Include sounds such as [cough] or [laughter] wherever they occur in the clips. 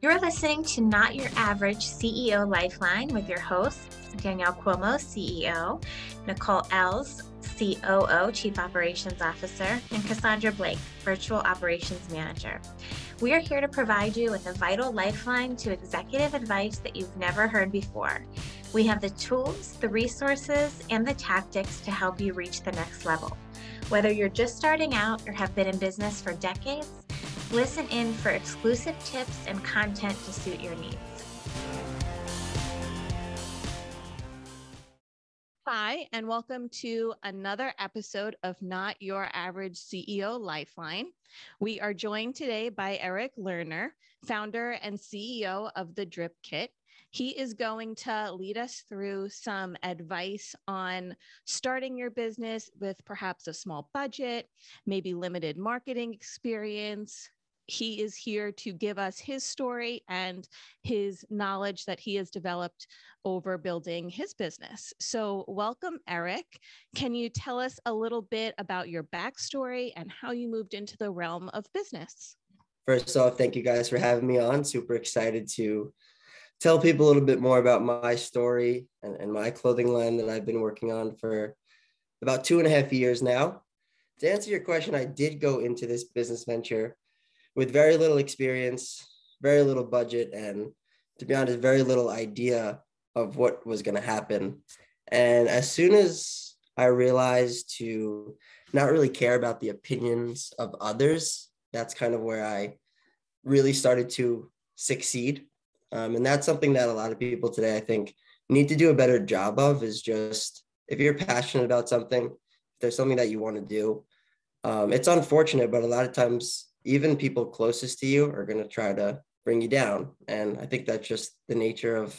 You're listening to Not Your Average CEO Lifeline with your hosts, Danielle Cuomo, CEO, Nicole Els, COO, Chief Operations Officer, and Cassandra Blake, Virtual Operations Manager. We are here to provide you with a vital lifeline to executive advice that you've never heard before. We have the tools, the resources, and the tactics to help you reach the next level. Whether you're just starting out or have been in business for decades, listen in for exclusive tips and content to suit your needs. Hi, and welcome to another episode of Not Your Average CEO Lifeline. We are joined today by Erik Lerner, founder and CEO of the Drip Kit. He is going to lead us through some advice on starting your business with perhaps a small budget, maybe limited marketing experience. He is here to give us his story and his knowledge that he has developed over building his business. So, welcome, Erik. Can you tell us a little bit about your backstory and how you moved into the realm of business? First off, thank you guys for having me on. Super excited to tell people a little bit more about my story and, and my clothing line that I've been working on for about two and a half years now. To answer your question, I did go into this business venture with very little experience, very little budget, and to be honest, very little idea of what was going to happen. And as soon as I realized to not really care about the opinions of others, that's kind of where I really started to succeed um, and that's something that a lot of people today, I think, need to do a better job of is just if you're passionate about something, if there's something that you want to do, um, it's unfortunate, but a lot of times, even people closest to you are going to try to bring you down. And I think that's just the nature of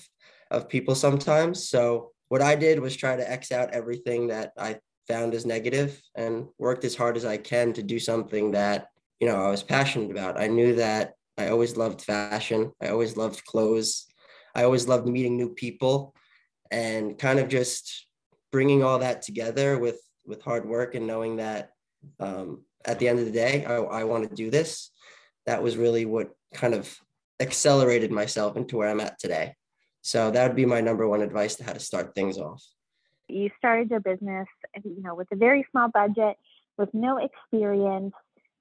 of people sometimes. So what I did was try to X out everything that I found as negative and worked as hard as I can to do something that, you know, I was passionate about. I knew that I always loved fashion. I always loved clothes. I always loved meeting new people and kind of just bringing all that together with with hard work and knowing that um, at the end of the day, I, I want to do this. That was really what kind of accelerated myself into where I'm at today. So that would be my number one advice to how to start things off. You started your business, you know, with a very small budget, with no experience.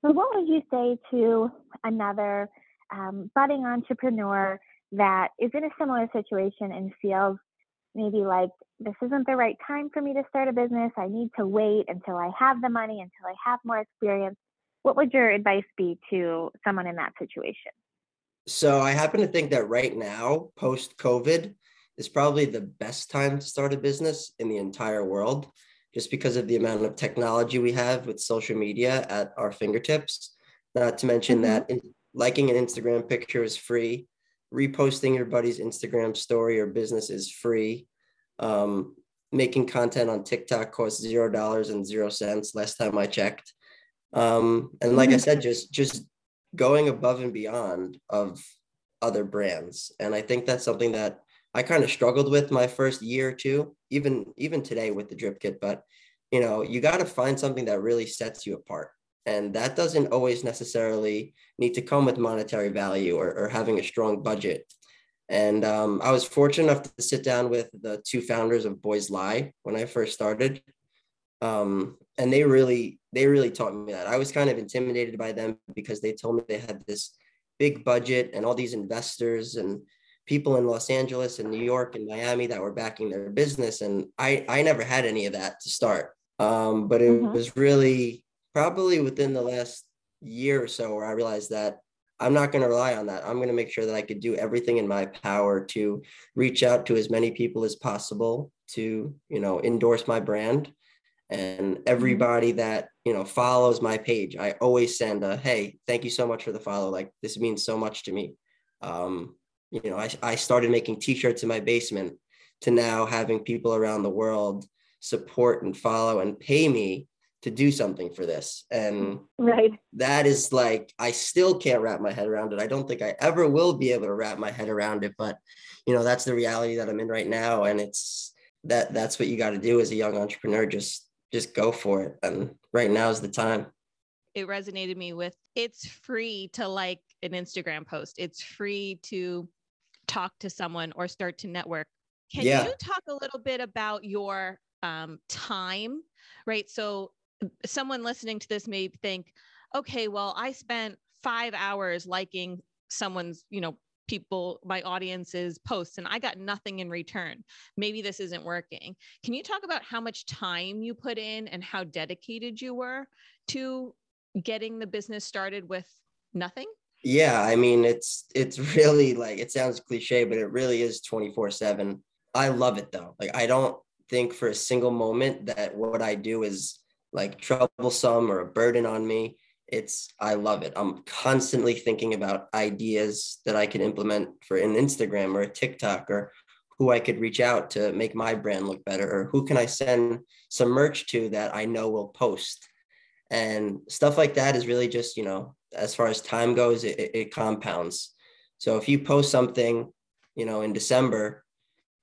So what would you say to another um, budding entrepreneur that is in a similar situation and feels maybe like this isn't the right time for me to start a business. I need to wait until I have the money, until I have more experience. What would your advice be to someone in that situation? So, I happen to think that right now, post COVID, is probably the best time to start a business in the entire world, just because of the amount of technology we have with social media at our fingertips. Not to mention mm-hmm. that liking an Instagram picture is free. Reposting your buddy's Instagram story or business is free. Um, making content on TikTok costs zero dollars and zero cents. Last time I checked. Um, and like I mm-hmm. said, just just going above and beyond of other brands. And I think that's something that I kind of struggled with my first year or two, even even today with the drip kit. But you know, you got to find something that really sets you apart. And that doesn't always necessarily need to come with monetary value or, or having a strong budget. And um, I was fortunate enough to sit down with the two founders of Boys Lie when I first started. Um, and they really, they really taught me that. I was kind of intimidated by them because they told me they had this big budget and all these investors and people in Los Angeles and New York and Miami that were backing their business. And I, I never had any of that to start. Um, but it mm-hmm. was really probably within the last year or so where I realized that I'm not going to rely on that. I'm going to make sure that I could do everything in my power to reach out to as many people as possible to, you know, endorse my brand. And mm-hmm. everybody that, you know, follows my page, I always send a, hey, thank you so much for the follow. Like this means so much to me. Um, you know, I, I started making t-shirts in my basement to now having people around the world support and follow and pay me to do something for this and right that is like i still can't wrap my head around it i don't think i ever will be able to wrap my head around it but you know that's the reality that i'm in right now and it's that that's what you got to do as a young entrepreneur just just go for it and right now is the time it resonated me with it's free to like an Instagram post. It's free to talk to someone or start to network. Can yeah. you talk a little bit about your um, time? Right. So someone listening to this may think, okay, well, I spent five hours liking someone's, you know, people, my audience's posts, and I got nothing in return. Maybe this isn't working. Can you talk about how much time you put in and how dedicated you were to getting the business started with nothing? Yeah, I mean, it's it's really like it sounds cliche, but it really is 24/7. I love it though. Like I don't think for a single moment that what I do is like troublesome or a burden on me. It's I love it. I'm constantly thinking about ideas that I can implement for an Instagram or a TikTok or who I could reach out to make my brand look better or who can I send some merch to that I know will post. And stuff like that is really just, you know, as far as time goes, it, it compounds. So if you post something, you know, in December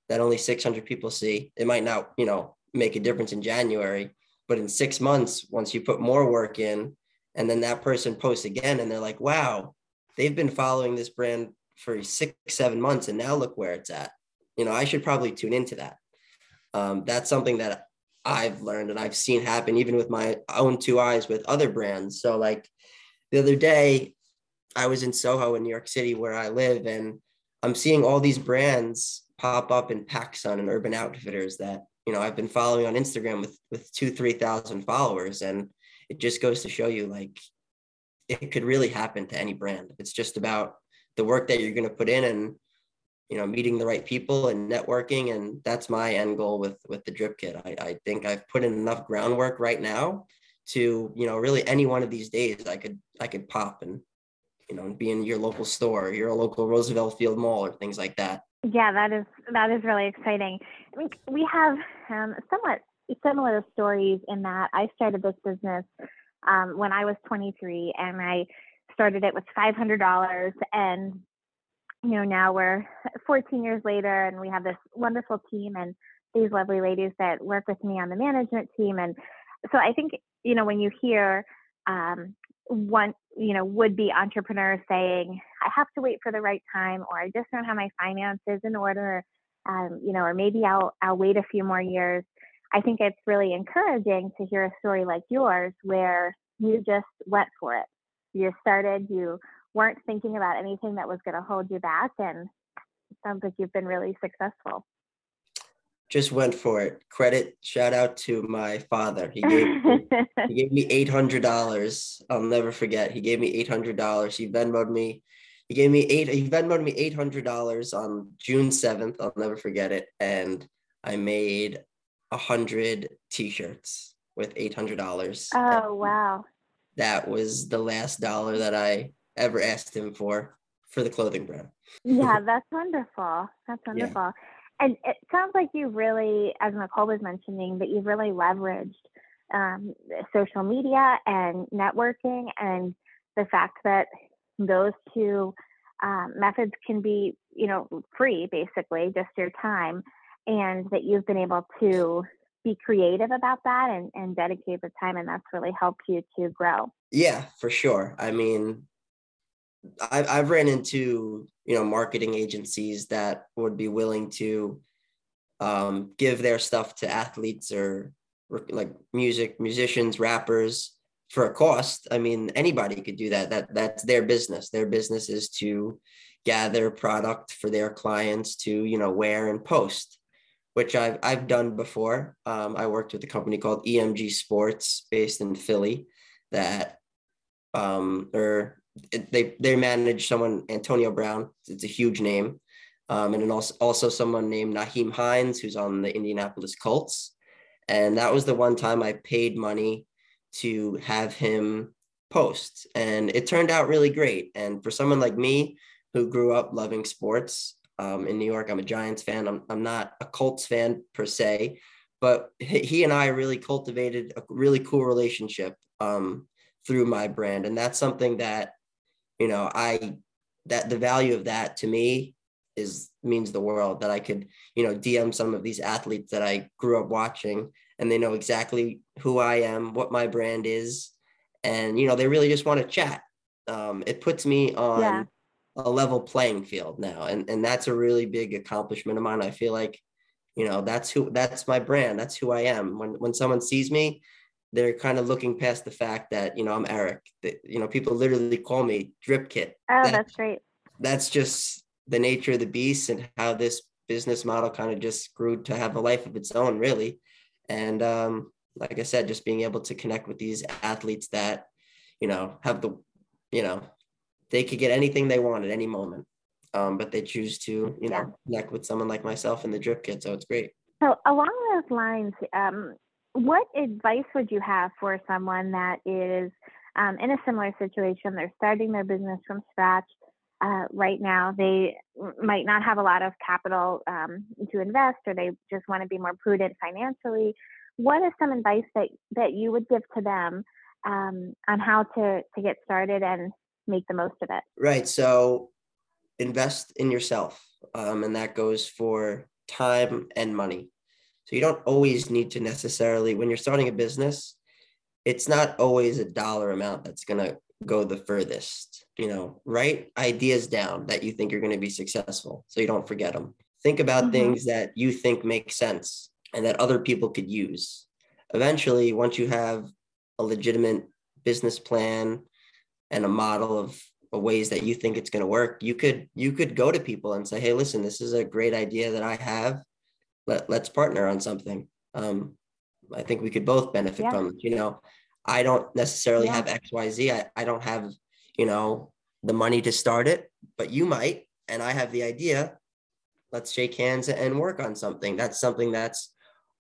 that only 600 people see, it might not, you know, make a difference in January, but in six months, once you put more work in, and then that person posts again, and they're like, wow, they've been following this brand for six, seven months, and now look where it's at. You know, I should probably tune into that. Um, that's something that I've learned and I've seen happen even with my own two eyes with other brands. So, like the other day, I was in Soho in New York City where I live, and I'm seeing all these brands pop up in PacSun and Urban Outfitters that you know I've been following on Instagram with with two three thousand followers, and it just goes to show you like it could really happen to any brand. It's just about the work that you're going to put in and you know meeting the right people and networking and that's my end goal with with the drip kit I, I think i've put in enough groundwork right now to you know really any one of these days i could i could pop and you know be in your local store your local roosevelt field mall or things like that yeah, that is that is really exciting. I mean, we have um, somewhat similar stories in that I started this business um, when I was 23, and I started it with $500, and you know now we're 14 years later, and we have this wonderful team and these lovely ladies that work with me on the management team, and so I think you know when you hear um, one you know would be entrepreneurs saying i have to wait for the right time or i just don't have my finances in order um, you know or maybe i'll i'll wait a few more years i think it's really encouraging to hear a story like yours where you just went for it you started you weren't thinking about anything that was going to hold you back and it sounds like you've been really successful just went for it. Credit shout out to my father. He gave me, [laughs] he gave me eight hundred dollars. I'll never forget. He gave me eight hundred dollars. He Venmoed me. He gave me eight. He Venmoed me eight hundred dollars on June seventh. I'll never forget it. And I made a hundred T-shirts with eight hundred dollars. Oh wow! That was the last dollar that I ever asked him for for the clothing brand. yeah, [laughs] that's wonderful. That's wonderful. Yeah. And it sounds like you really, as Nicole was mentioning, that you've really leveraged um, social media and networking and the fact that those two um, methods can be, you know, free basically, just your time, and that you've been able to be creative about that and, and dedicate the time, and that's really helped you to grow. Yeah, for sure. I mean, I've, I've ran into you know marketing agencies that would be willing to um, give their stuff to athletes or, or like music musicians rappers for a cost i mean anybody could do that that that's their business their business is to gather product for their clients to you know wear and post which i've, I've done before um, i worked with a company called emg sports based in philly that um, or they they manage someone Antonio Brown. It's a huge name, um, and then also also someone named Nyheim Hines who's on the Indianapolis Colts. And that was the one time I paid money to have him post, and it turned out really great. And for someone like me who grew up loving sports um, in New York, I'm a Giants fan. I'm I'm not a Colts fan per se, but he and I really cultivated a really cool relationship um, through my brand, and that's something that you know i that the value of that to me is means the world that i could you know dm some of these athletes that i grew up watching and they know exactly who i am what my brand is and you know they really just want to chat. Um, it puts me on Yeah. a level playing field now and and that's a really big accomplishment of mine. I feel like you know that's who that's my brand that's who i am. When when someone sees me they're kind of looking past the fact that you know i'm erik. That you know people literally call me drip kit Oh, That- that's great. that's just the nature of the beast and how this business model kind of just grew to have a life of its own really and um like i said just being able to connect with these athletes that you know have the you know they could get anything they want at any moment um but they choose to you know Yeah. connect with someone like myself and the drip kit so it's great So along those lines, um, what advice would you have for someone that is um, in a similar situation? They're starting their business from scratch. Uh, right now, they might not have a lot of capital um, to invest, or they just want to be more prudent financially. What is some advice that that you would give to them um, on how to to get started and make the most of it? Right. So invest in yourself. Um, and that goes for time and money. So you don't always need to necessarily, when you're starting a business, it's not always a dollar amount that's going to go the furthest. You know, write ideas down that you think you're going to be successful so you don't forget them. Think about Mhm. things that you think make sense and that other people could use. Eventually, once you have a legitimate business plan and a model of of ways that you think it's going to work you could you could go to people and say hey listen this is a great idea that i have Let, let's partner on something um, i think we could both benefit Yeah. from it you know i don't necessarily Yeah. have xyz I, I don't have you know the money to start it but you might. And i have the idea. Let's shake hands and work on something. That's something that's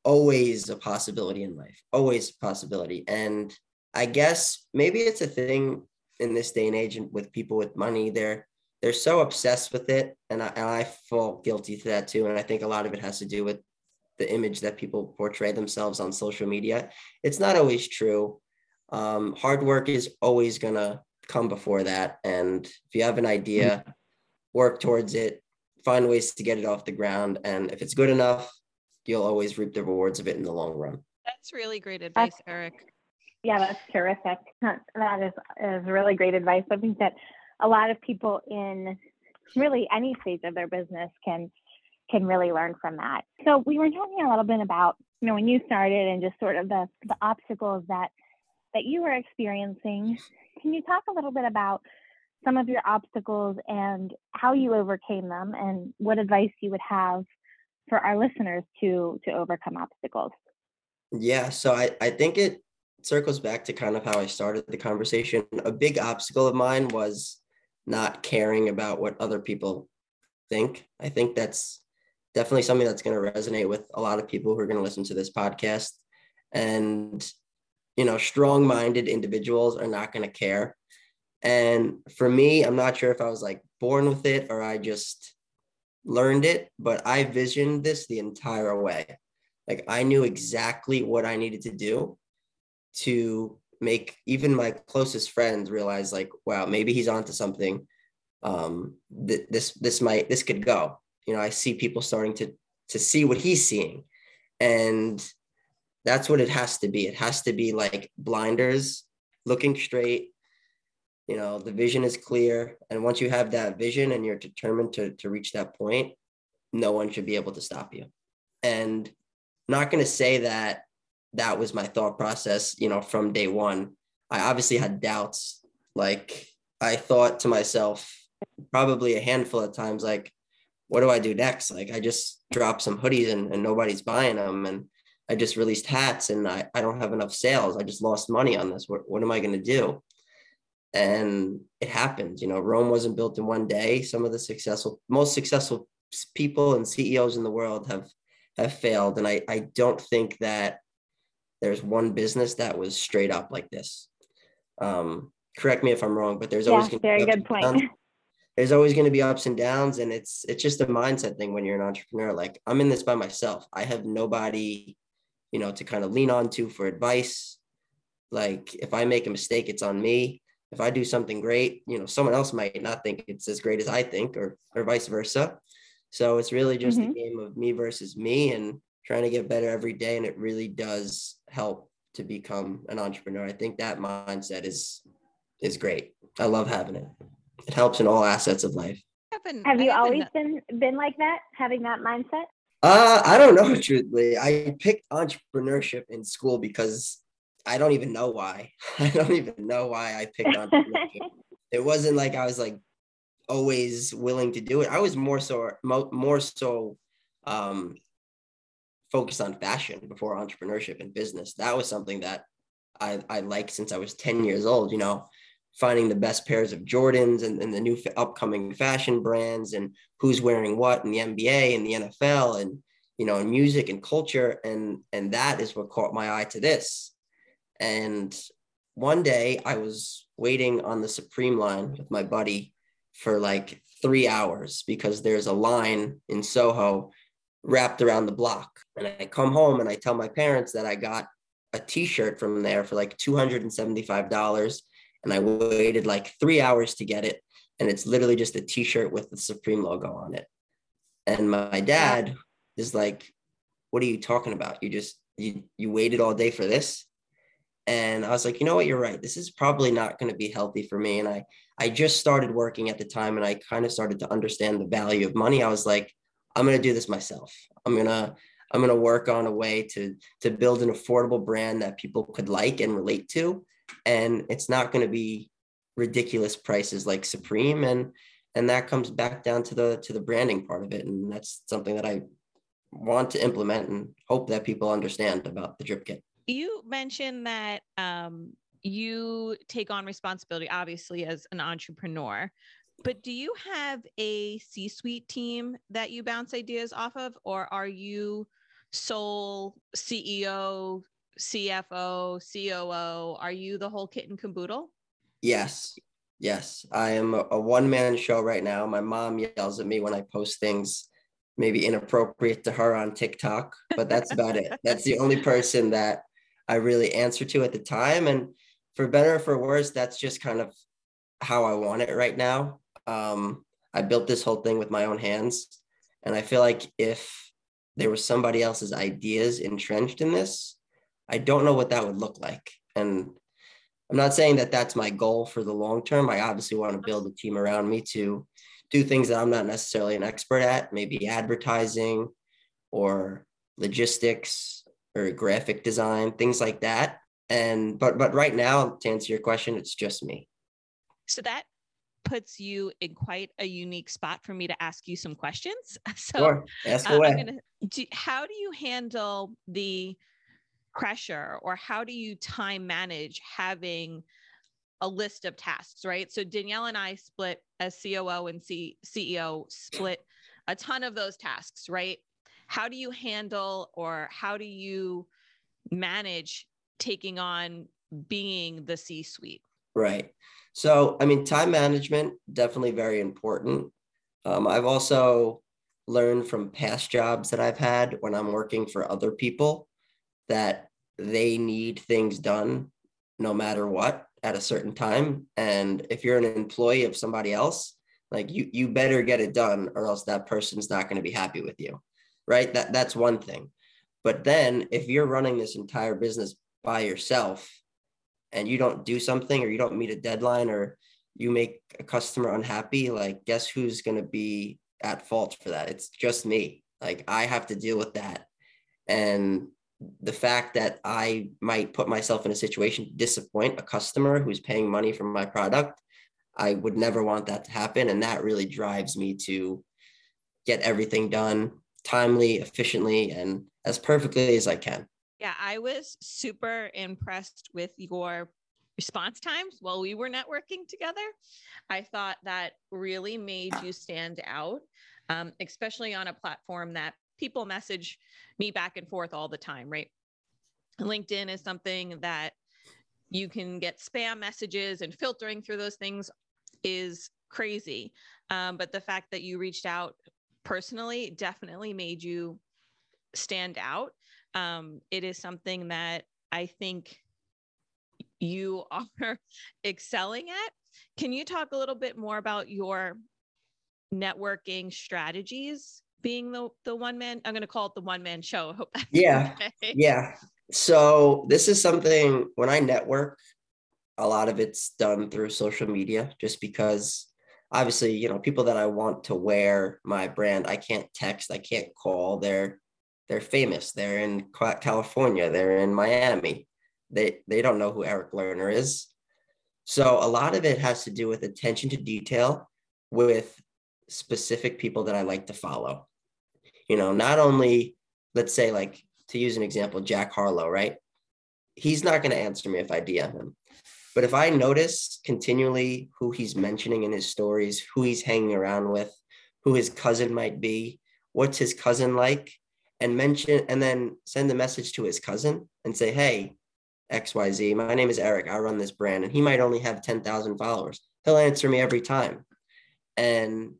always a possibility in life always a possibility. And i guess maybe it's a thing in this day and age and with people with money they're they're so obsessed with it. And I, and I fall guilty to that too. And i think a lot of it has to do with the image that people portray themselves on social media. It's not always true um, hard work is always going to come before that and if you have an idea work towards it find ways to get it off the ground and if it's good enough you'll always reap the rewards of it in the long run That's really great advice, Erik. Yeah, that's terrific. That is, is really great advice. I think that a lot of people in really any stage of their business can can really learn from that. So we were talking a little bit about, you know, when you started and just sort of the the obstacles that that you were experiencing. Can you talk a little bit about some of your obstacles and how you overcame them and what advice you would have for our listeners to to overcome obstacles? Yeah, so I, I think it circles back to kind of how I started the conversation. A big obstacle of mine was not caring about what other people think. I think that's definitely something that's going to resonate with a lot of people who are going to listen to this podcast. And, you know, strong minded individuals are not going to care. And for me, I'm not sure if I was like born with it or I just learned it, but I visioned this the entire way. Like I knew exactly what I needed to do to make even my closest friends realize like, wow, maybe he's onto something. Um, th- this this might this could go. You know, I see people starting to to see what he's seeing, and that's what it has to be. It has to be like blinders, looking straight. You know, the vision is clear, and once you have that vision and you're determined to to reach that point, no one should be able to stop you. And not going to say that that was my thought process, you know, from day one. I obviously had doubts. Like I thought to myself, probably a handful of times, like, what do I do next? Like I just dropped some hoodies and, and nobody's buying them. And I just released hats and I, I don't have enough sales. I just lost money on this. What, what am I going to do? And it happened. You know, Rome wasn't built in one day. Some of the successful, most successful people and CEOs in the world have have failed. And I, I don't think that there's one business that was straight up like this. Um, correct me if I'm wrong, but there's always Yeah, gonna be good point. There's always going to be ups and downs, and it's it's just a mindset thing when you're an entrepreneur. Like I'm in this by myself. I have nobody, you know, to kind of lean on to for advice. Like if I make a mistake, it's on me. If I do something great, you know, someone else might not think it's as great as I think, or or vice versa. So it's really just Mhm. a game of me versus me and trying to get better every day. And it really does help to become an entrepreneur. I think that mindset is is great. I love having it. It helps in all assets of life. Have you always been been like that, having that mindset? Uh, I don't know, [laughs] truthfully. I picked entrepreneurship in school because I don't even know why. [laughs] I don't even know why I picked [laughs] entrepreneurship. it wasn't like I was like always willing to do it. I was more so more so um, focused on fashion before entrepreneurship and business. That was something that I I liked since I was 10 years old, you know, finding the best pairs of Jordans and, and the new f- upcoming fashion brands and who's wearing what in the NBA and the NFL and you know, in music and culture and and that is what caught my eye to this. And one day I was waiting on the Supreme line with my buddy for like three hours because there's a line in Soho wrapped around the block. And I come home and I tell my parents that I got a t-shirt from there for like $275 and I waited like three hours to get it. And it's literally just a t-shirt with the Supreme logo on it. And my dad is like, what are you talking about? You just, you, you waited all day for this? And I was like, you know what, you're right. This is probably not going to be healthy for me. And I, I just started working at the time and I kind of started to understand the value of money. I was like, I'm going to do this myself. I'm going to, I'm going to work on a way to, to build an affordable brand that people could like and relate to. And it's not going to be ridiculous prices like Supreme. And, and that comes back down to the, to the branding part of it. And that's something that I want to implement and hope that people understand about the drip kit you mentioned that um, you take on responsibility, obviously, as an entrepreneur. But do you have a C suite team that you bounce ideas off of, or are you sole CEO, CFO, COO? Are you the whole kit and caboodle? Yes. Yes. I am a, a one man show right now. My mom yells at me when I post things maybe inappropriate to her on TikTok, but that's about it. [laughs] That's the only person that I really answer to at the time. And for better or for worse, that's just kind of how I want it right now. Um, I built this whole thing with my own hands. And I feel like if there was somebody else's ideas entrenched in this, I don't know what that would look like. And I'm not saying that that's my goal for the long term. I obviously want to build a team around me to do things that I'm not necessarily an expert at, maybe advertising or logistics or graphic design, things like that. And but but right now, to answer your question, it's just me. So that puts you in quite a unique spot for me to ask you some questions. [laughs] So sure. ask uh, away. Gonna, do, how do you handle the pressure or how do you time manage having a list of tasks, right? So Danielle and I split as COO and C- CEO split a ton of those tasks, right? how do you handle or how do you manage taking on being the C suite? Right. So, I mean, time management definitely very important. Um, I've also learned from past jobs that I've had when I'm working for other people that they need things done no matter what at a certain time. And if you're an employee of somebody else, like you, you better get it done or else that person's not going to be happy with you right? That that's one thing. But then if you're running this entire business by yourself and you don't do something or you don't meet a deadline or you make a customer unhappy, like guess who's going to be at fault for that? It's just me. Like I have to deal with that. And the fact that I might put myself in a situation to disappoint a customer who's paying money for my product, I would never want that to happen. And that really drives me to get everything done timely, efficiently, and as perfectly as I can. Yeah, I was super impressed with your response times while we were networking together. I thought that really made you stand out, um, especially on a platform that people message me back and forth all the time, right? LinkedIn is something that you can get spam messages and filtering through those things is crazy. Um, but the fact that you reached out personally definitely made you stand out. Um, it is something that I think you [laughs] are excelling at. Can you talk a little bit more about your networking strategies? Being the the one man, I'm going to call it the one man show. [laughs] yeah, okay. yeah. So this is something when I network, a lot of it's done through social media just because obviously, you know, people that I want to wear my brand, I can't text, I can't call. They're they're famous. They're in California, they're in Miami. They they don't know who Erik Lerner is. So a lot of it has to do with attention to detail with specific people that I like to follow. You know, not only let's say like to use an example, Jack Harlow, right? He's not going to answer me if I DM him. But if I notice continually who he's mentioning in his stories, who he's hanging around with, who his cousin might be, what's his cousin like, and mention and then send a message to his cousin and say, hey, XYZ, my name is Erik. I run this brand. And he might only have 10,000 followers. He'll answer me every time. And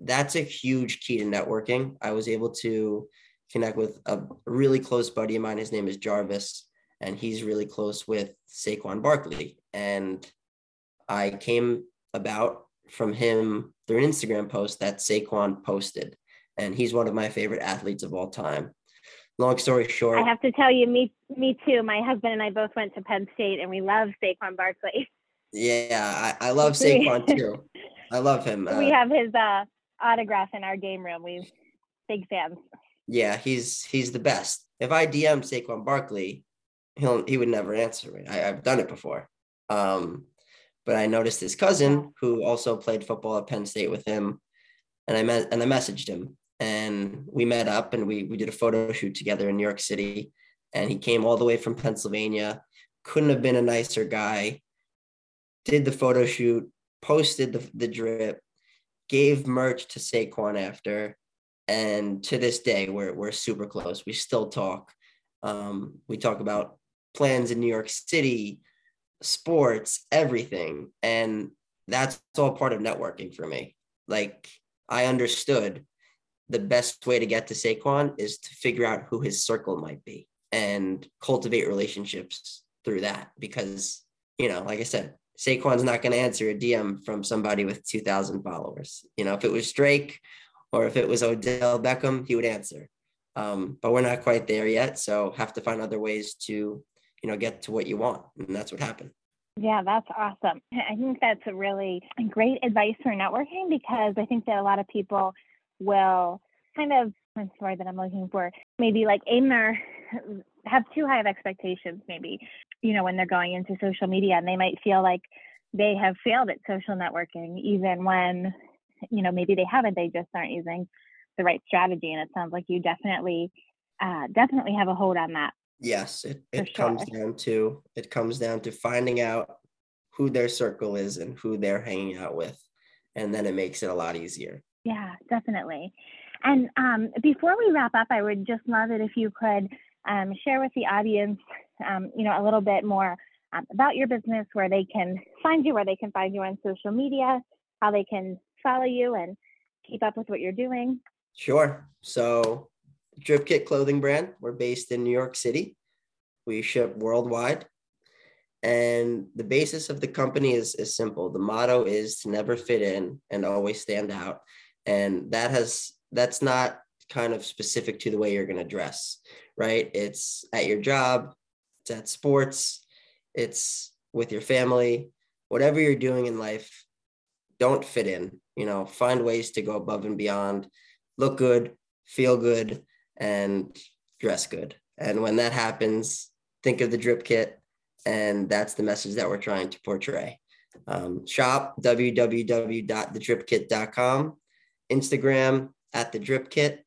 that's a huge key to networking. I was able to connect with a really close buddy of mine. His name is Jarvis, and he's really close with Saquon Barkley. And I came about from him through an Instagram post that Saquon posted. And he's one of my favorite athletes of all time. Long story short, I have to tell you, me, me too. My husband and I both went to Penn State, and we love Saquon Barkley. Yeah, I, I [laughs] love Saquon too. I love him. [laughs] we uh, have his uh, autograph in our game room. We've big fans. Yeah, he's he's the best. If I DM Saquon Barkley, he'll he would never answer me. I, have done it before. Um, but I noticed his cousin, who also played football at Penn State with him, and I met and I messaged him, and we met up and we we did a photo shoot together in New York City, and he came all the way from Pennsylvania. Couldn't have been a nicer guy. Did the photo shoot, posted the the drip, gave merch to Saquon after, and to this day we're we're super close. We still talk. Um, we talk about plans in New York City, sports, everything. And that's all part of networking for me. Like I understood the best way to get to Saquon is to figure out who his circle might be and cultivate relationships through that. Because, you know, like I said, Saquon's not going to answer a DM from somebody with 2,000 followers. You know, if it was Drake or if it was Odell Beckham, he would answer. Um, but we're not quite there yet. So have to find other ways to you know get to what you want and that's what happened yeah, that's awesome. I think that's a really great advice for networking because I think that a lot of people will kind of, the word that I'm looking for? Maybe like aim their, have too high of expectations, maybe, you know, when they're going into social media and they might feel like they have failed at social networking, even when, you know, maybe they haven't, they just aren't using the right strategy. And it sounds like you definitely, uh, definitely have a hold on that. Yes, it, it comes down to it comes down to finding out who their circle is and who they're hanging out with. And then it makes it a lot easier. Yeah, definitely. And um, before we wrap up, I would just love it if you could um, share with the audience, um, you know, a little bit more um, about your business, where they can find you, where they can find you on social media, how they can follow you and keep up with what you're doing. Sure. So Drip Kit clothing brand. We're based in New York City. We ship worldwide. And the basis of the company is, is simple. The motto is to never fit in and always stand out. And that has that's not kind of specific to the way you're going to dress, right? It's at your job, it's at sports, it's with your family, whatever you're doing in life, don't fit in. You know, find ways to go above and beyond, look good, feel good, and dress good. And when that happens, think of the drip kit. And that's the message that we're trying to portray. Um, shop www.thedripkit.com, Instagram at the drip kit.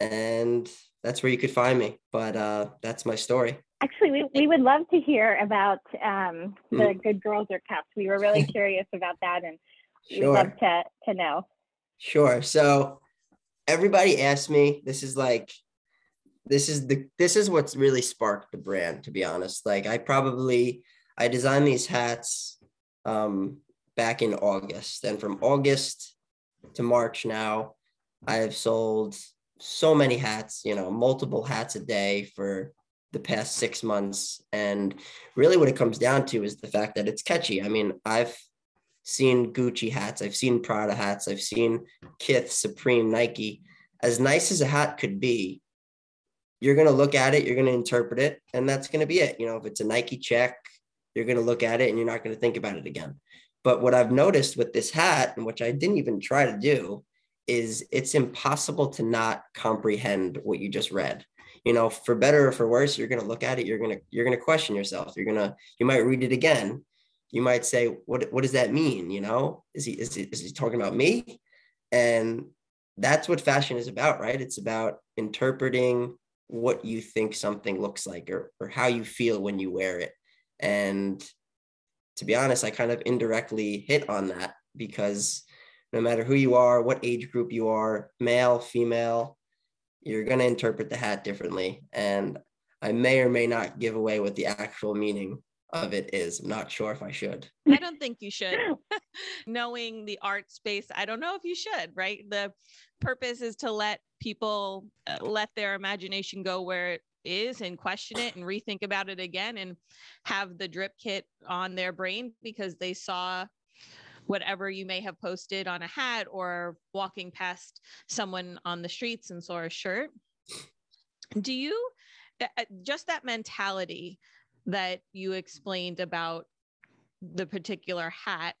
And that's where you could find me. But uh, that's my story. Actually, we, we would love to hear about um, the mm. Good Girls Are Cuffed. We were really [laughs] curious about that and sure. we'd love to, to know. Sure. So everybody asks me, this is like, this is the this is what's really sparked the brand, to be honest. Like I probably I designed these hats um back in August. And from August to March now, I have sold so many hats, you know, multiple hats a day for the past six months. And really what it comes down to is the fact that it's catchy. I mean, I've seen Gucci hats, I've seen Prada hats, I've seen Kith, Supreme, Nike. As nice as a hat could be, you're going to look at it, you're going to interpret it, and that's going to be it. You know, if it's a Nike check, you're going to look at it and you're not going to think about it again. But what I've noticed with this hat, and which I didn't even try to do, is it's impossible to not comprehend what you just read. You know, for better or for worse, you're going to look at it, you're going to you're going to question yourself. You're going to you might read it again. You might say, "What what does that mean?" You know, is he is he, is he talking about me? And that's what fashion is about, right? It's about interpreting what you think something looks like or, or how you feel when you wear it. And to be honest, I kind of indirectly hit on that because no matter who you are, what age group you are, male, female, you're going to interpret the hat differently. And I may or may not give away what the actual meaning of it is. I'm not sure if I should. I don't think you should. [laughs] Knowing the art space, I don't know if you should, right? The purpose is to let people uh, let their imagination go where it is and question it and rethink about it again and have the drip kit on their brain because they saw whatever you may have posted on a hat or walking past someone on the streets and saw a shirt. Do you just that mentality that you explained about the particular hat?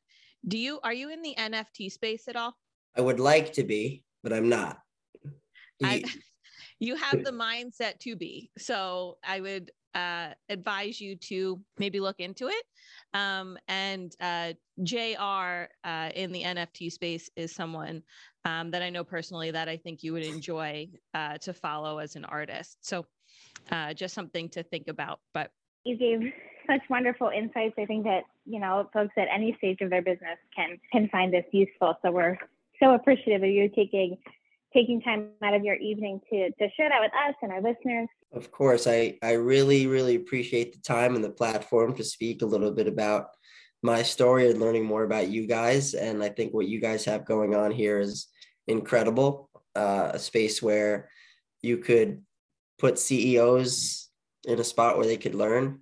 Do you are you in the NFT space at all? I would like to be, but I'm not. I, [laughs] you have the [laughs] mindset to be. So I would uh, advise you to maybe look into it. Um, and uh, JR uh, in the NFT space is someone um, that I know personally that I think you would enjoy uh, to follow as an artist. So uh, just something to think about. But you gave such wonderful insights. I think that you know folks at any stage of their business can can find this useful. So we're so appreciative of you taking taking time out of your evening to to share that with us and our listeners. Of course, I I really really appreciate the time and the platform to speak a little bit about my story and learning more about you guys. And I think what you guys have going on here is incredible. Uh, a space where you could put CEOs in a spot where they could learn.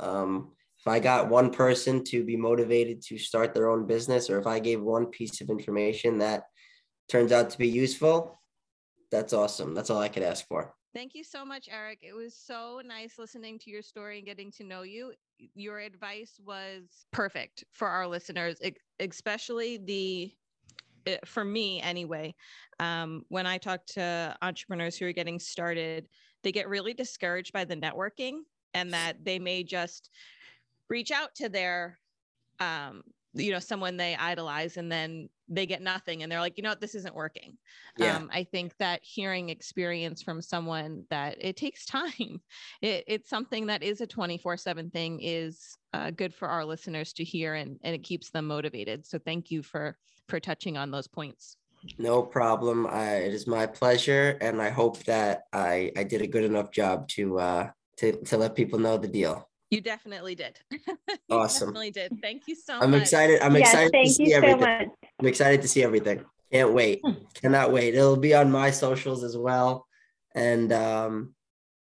Um, if I got one person to be motivated to start their own business, or if I gave one piece of information that turns out to be useful, that's awesome. That's all I could ask for. Thank you so much, Erik. It was so nice listening to your story and getting to know you. Your advice was perfect for our listeners, especially the eh, for me anyway. Um, when I talk to entrepreneurs who are getting started, they get really discouraged by the networking and that they may just reach out to their um, you know someone they idolize and then they get nothing and they're like you know what? This isn't working. Yeah. um, i think that hearing experience from someone that it takes [laughs] time. It, it's something that is a 24 7 thing is uh, good for our listeners to hear and, and it keeps them motivated. So thank you for for touching on those points. No problem. I, it is my pleasure and i hope that i i did a good enough job to uh to, to let people know the deal you definitely did. [laughs] awesome. definitely did. Thank you so I'm much. excited. I'm yes, excited thank to see you everything. So much. I'm excited to see everything. Can't wait. Hmm. Cannot wait. It'll be on my socials as well. And um,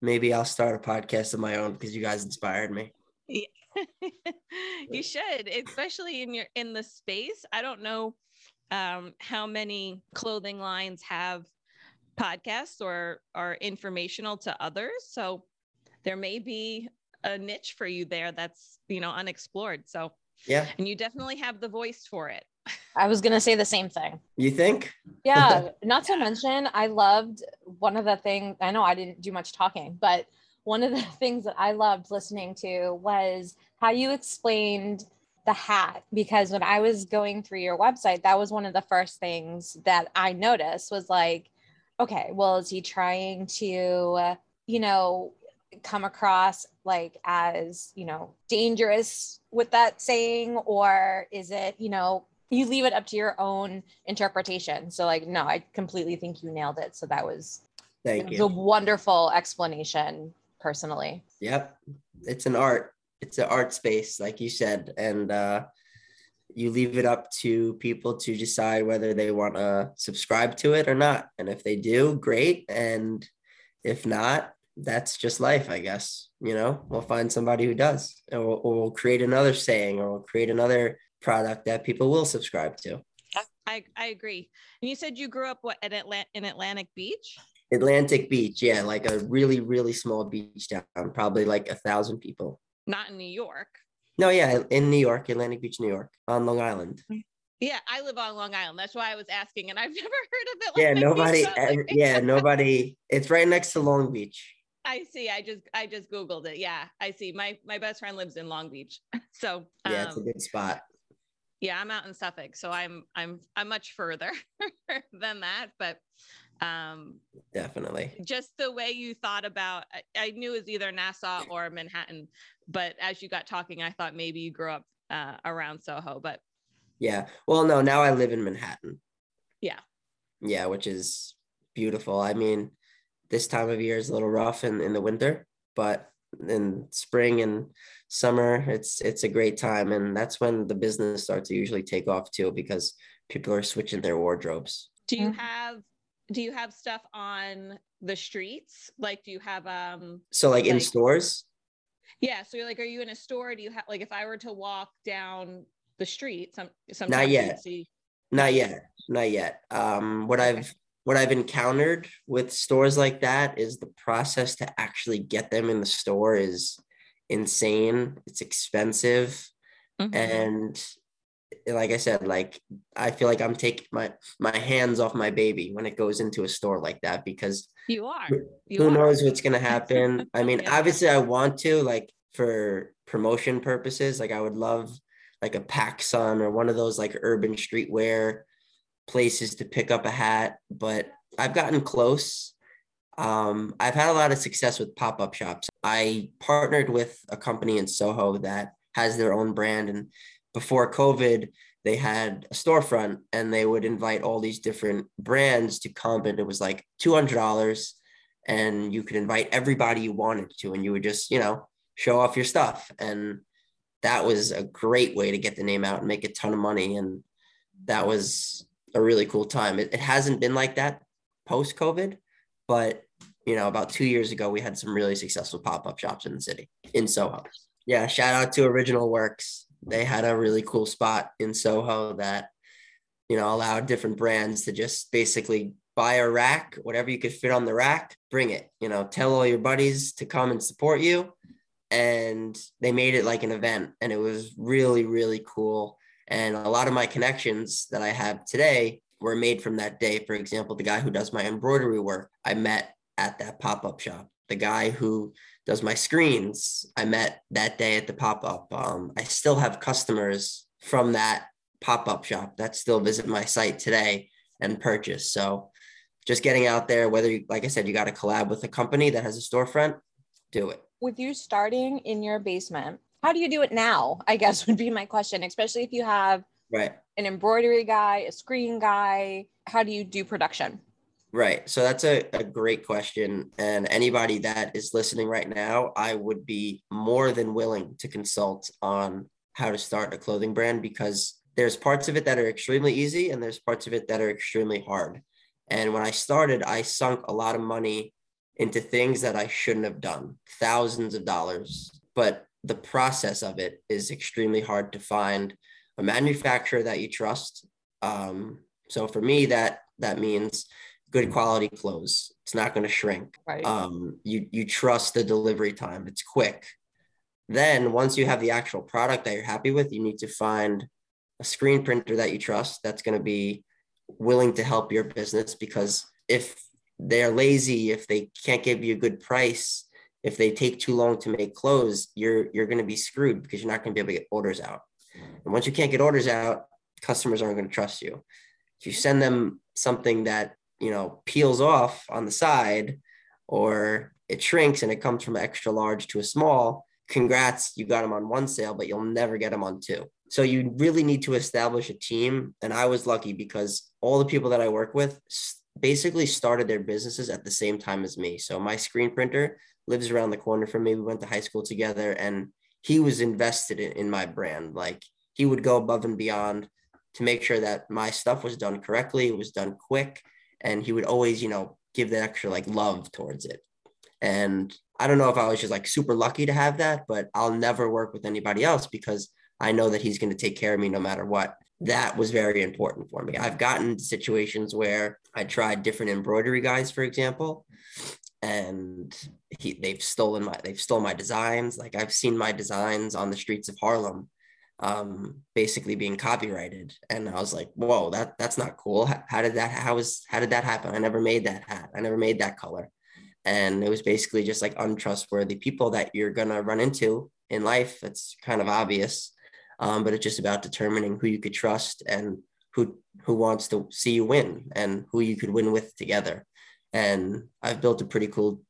maybe I'll start a podcast of my own because you guys inspired me. Yeah. [laughs] you should, especially in your in the space. I don't know um, how many clothing lines have podcasts or are informational to others. So there may be a niche for you there that's you know unexplored so yeah and you definitely have the voice for it I was gonna say the same thing. You think? Yeah. [laughs] not to mention, I loved one of the things. I know I didn't do much talking, but one of the [laughs] things that I loved listening to was how you explained the hat. Because when I was going through your website, that was one of the first things that I noticed was like, okay, well, is he trying to, you know, come across like as you know dangerous with that saying or is it you know you leave it up to your own interpretation? So like no i completely think you nailed it. So that was thank you. the wonderful explanation personally. Yep. It's an art. It's an art space like you said. And uh you leave it up to people to decide whether they want to subscribe to it or not. And if they do great. And if not that's just life, I guess. You know, we'll find somebody who does, or we'll, or we'll create another saying, or we'll create another product that people will subscribe to. I, I agree. And you said you grew up what at Atla- in Atlantic Beach? Atlantic Beach, yeah, like a really, really small beach town, probably like a thousand people. Not in New York. No, yeah, in New York, Atlantic Beach, New York, on Long Island. Mm-hmm. Yeah, I live on Long Island. That's why I was asking, and I've [laughs] never heard of it. Yeah, nobody. [laughs] Ever, yeah, nobody. It's right next to Long Beach. I see. I just I just googled it. Yeah, I see. My my best friend lives in Long Beach, [laughs] so yeah, um, it's a um, good spot. Yeah, I'm out in Suffolk, so I'm I'm I'm much further [laughs] than that, but um definitely just the way you thought about I, I, knew it was either nassau or manhattan but as you got talking i thought maybe you grew up uh, around soho but yeah well no now i live in manhattan yeah yeah which is beautiful i mean this time of year is a little rough in, in the winter but in spring and summer it's it's a great time. And that's when the business starts to usually take off too because people are switching their wardrobes. Do you have do you have stuff on the streets? Like do you have um so like, like in stores? Yeah so you're like are you in a store? Do you have like if i were to walk down the street some some not yet. see... not yet. Not yet. Um what okay. i've what i've encountered with stores like that is the process to actually get them in the store is insane it's expensive mm-hmm. and like I said, like I feel like I'm taking my my hands off my baby when it goes into a store like that because you are. You who are. knows what's gonna [laughs] happen? I mean, yeah. obviously, I want to like for promotion purposes. Like I would love like a PacSun or one of those like urban streetwear places to pick up a hat, but I've gotten close. Um, I've had a lot of success with pop up shops. I partnered with a company in Soho that has their own brand and before COVID, they had a storefront and they would invite all these different brands to come and it was like $200 and you could invite everybody you wanted to and you would just, you know, show off your stuff. And that was a great way to get the name out and make a ton of money. And that was a really cool time. It, it hasn't been like that post COVID, but you know, about two years ago, we had some really successful pop up shops in the city in Soho. Yeah, shout out to Original Works they had a really cool spot in Soho that, you know, allowed different brands to just basically buy a rack, whatever you could fit on the rack, bring it, you know, tell all your buddies to come and support you. And they made it like an event and it was really, really cool. And a lot of my connections that I have today were made from that day. For example, the guy who does my embroidery work, I met at that pop up shop. The guy who does my screens. I met that day at the pop up. Um, I still have customers from that pop up shop that still visit my site today and purchase. So just getting out there, whether, you, like I said, you got to collab with a company that has a storefront, do it. With you starting in your basement, how do you do it now? I guess [laughs] would be my question, especially if you have right an embroidery guy, a screen guy. How do you do production? Right. So that's a, a great question. And anybody that is listening right now, I would be more than willing to consult on how to start a clothing brand because there's parts of it that are extremely easy and there's parts of it that are extremely hard. And when I started, I sunk a lot of money into things that I shouldn't have done, thousands of dollars. But the process of it is extremely hard to find a manufacturer that you trust. Um, so for me, that that means good quality clothes. It's not going to shrink. Right. Um, you you trust the delivery time. It's quick. Then once you have the actual product that you're happy with, you need to find a screen printer that you trust that's going to be willing to help your business because if they're lazy, if they can't give you a good price, if they take too long to make clothes, you're you're going to be screwed because you're not going to be able to get orders out. And once you can't get orders out, customers aren't going to trust you. If you send them something that you know peels off on the side or it shrinks and it comes from extra large to a small congrats you got them on one sale but you'll never get them on two so you really need to establish a team and i was lucky because all the people that i work with basically started their businesses at the same time as me so my screen printer lives around the corner from me. We went to high school together and he was invested in, in my brand. Like he would go above and beyond to make sure that my stuff was done correctly it was done quick and he would always you know give that extra like love towards it. And i don't know if i was just like super lucky to have that but i'll never work with anybody else because i know that he's going to take care of me no matter what. That was very important for me. I've gotten situations where I tried different embroidery guys, for example, and he, they've stolen my they've stolen my designs. Like I've seen my designs on the streets of Harlem, um, basically being copyrighted, and I was like, "Whoa, that that's not cool. How, how did that how was how did that happen? I never made that hat. I never made that color." And it was basically just like untrustworthy people that you're gonna run into in life. It's kind of obvious um, but it's just about determining who you could trust and who who wants to see you win and who you could win with together. And I've built a pretty cool,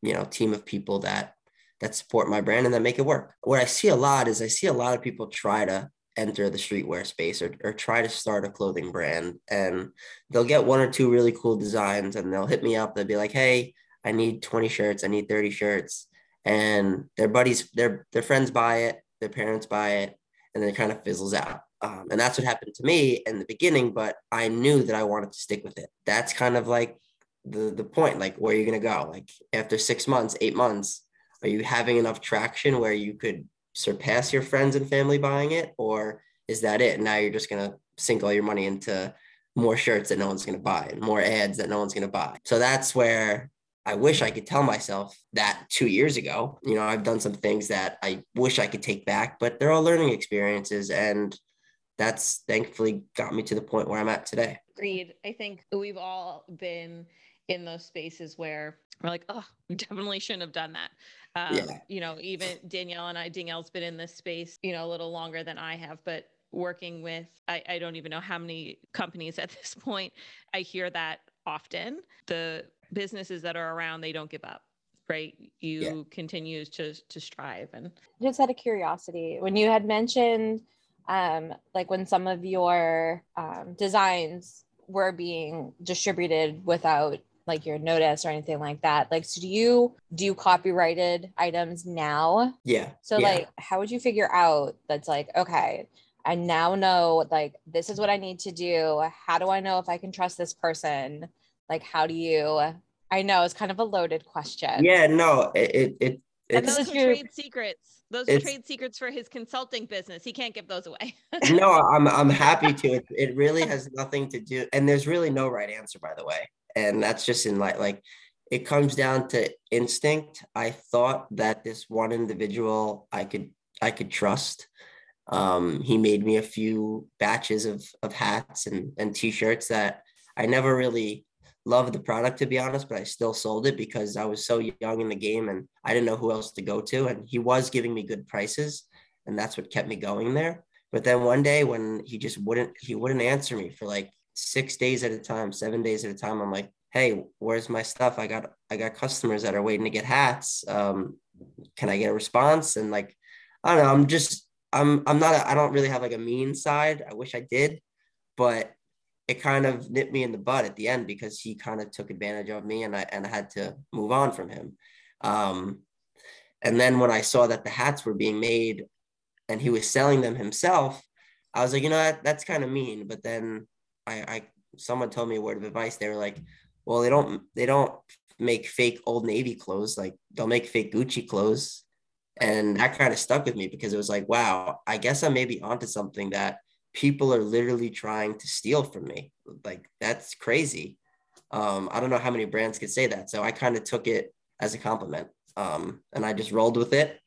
you know, team of people that that support my brand and that make it work. What I see a lot is I see a lot of people try to enter the streetwear space or, or try to start a clothing brand and they'll get one or two really cool designs and they'll hit me up. They'll be like, hey, I need 20 shirts, I need 30 shirts. And their buddies, their their friends buy it, their parents buy it, and then it kind of fizzles out. Um, and that's what happened to me in the beginning, but I knew that I wanted to stick with it. That's kind of like the the point, like where are you're gonna go. Like after six months, eight months, are you having enough traction where you could surpass your friends and family buying it, or is that it? Now you're just gonna sink all your money into more shirts that no one's gonna buy and more ads that no one's gonna buy. So that's where I wish I could tell myself that two years ago. You know, I've done some things that I wish I could take back, but they're all learning experiences. And that's thankfully got me to the point where I'm at today. Agreed. I think we've all been in those spaces where we're like, oh, we [laughs] definitely shouldn't have done that. Um, yeah. You know, even Danielle and I, Danielle's been in this space, you know, a little longer than I have, but working with, I, I don't even know how many companies at [laughs] this point, I hear that often. The businesses that are around, they don't give up right you yeah. continue to to strive and just out of curiosity when you had mentioned um like when some of your um, designs were being distributed without like your notice or anything like that. Like so do you do copyrighted items now? Yeah so yeah. like how would you figure out that's like okay i now know like this is what i need to do. How do i know if i can trust this person? Like how do you i know it's kind of a loaded question. Yeah no it it, and those are trade secrets. Those are trade secrets for his consulting business. He can't give those away. [laughs] No i'm i'm happy to. It, it really has nothing to do and there's really no right answer by the way and that's just in like like it comes down to instinct i thought that this one individual i could i could trust um, he made me a few batches of of hats and and t-shirts that i never really loved the product to be honest, but I still sold it because I was so young in the game and I didn't know who else to go to. And he was giving me good prices, and that's what kept me going there. But then one day when he just wouldn't, he wouldn't answer me for like six days at a time, seven days at a time. I'm like, hey, where's my stuff? I got I got customers that are waiting to get hats. Um, can I get a response? And like, I don't know. I'm just I'm I'm not I don't really have like a mean side. I wish I did, but it kind of nipped me in the butt at the end because he kind of took advantage of me and I and I had to move on from him. Um, and then when I saw that the hats were being made and he was selling them himself, I was like, you know, that, that's kind of mean. But then I, I someone told me a word of advice. They were like, well, they don't they don't make fake old navy clothes. Like they'll make fake Gucci clothes. And that kind of stuck with me because it was like, wow, I guess I'm maybe onto something that people are literally trying to steal from me. Like that's crazy. Um, I don't know how many brands could say that. So I kind of took it as a compliment. Um, and I just rolled with it,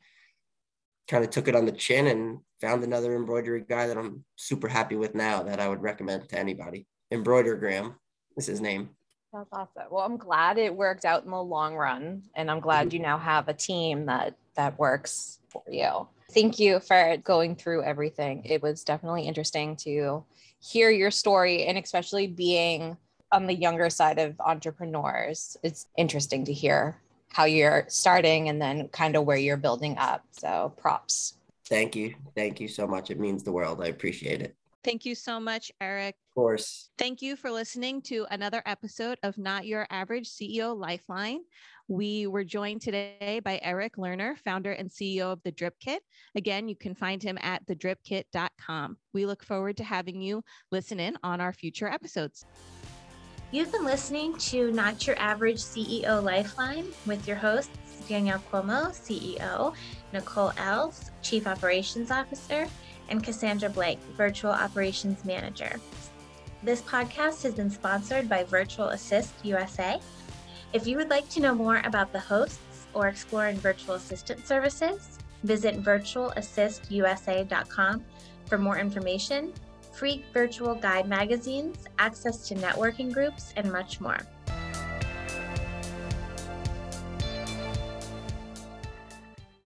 kind of took it on the chin and found another embroidery guy that I'm super happy with now that I would recommend to anybody. Embroidergram is his name. That's awesome. Well, I'm glad it worked out in the long run. And I'm glad mhm. you now have a team that that works for you. Thank you for going through everything. It was definitely interesting to hear your story and especially being on the younger side of entrepreneurs. It's interesting to hear how you're starting and then kind of where you're building up. So props. Thank you. Thank you so much. It means the world. I appreciate it. Thank you so much, Erik. Of course. Thank you for listening to another episode of Not Your Average CEO Lifeline. We were joined today by Erik Lerner, founder and CEO of The Dripkit. Again, you can find him at thedripkit.com. We look forward to having you listen in on our future episodes. You've been listening to Not Your Average CEO Lifeline with your hosts, Danielle Cuomo, CEO, Nicole Els, Chief Operations Officer, and Cassandra Blake, Virtual Operations Manager. This podcast has been sponsored by Virtual Assist USA. If you would like to know more about the hosts or exploring virtual assistant services, visit virtualassistusa.com for more information, free virtual guide magazines, access to networking groups, and much more.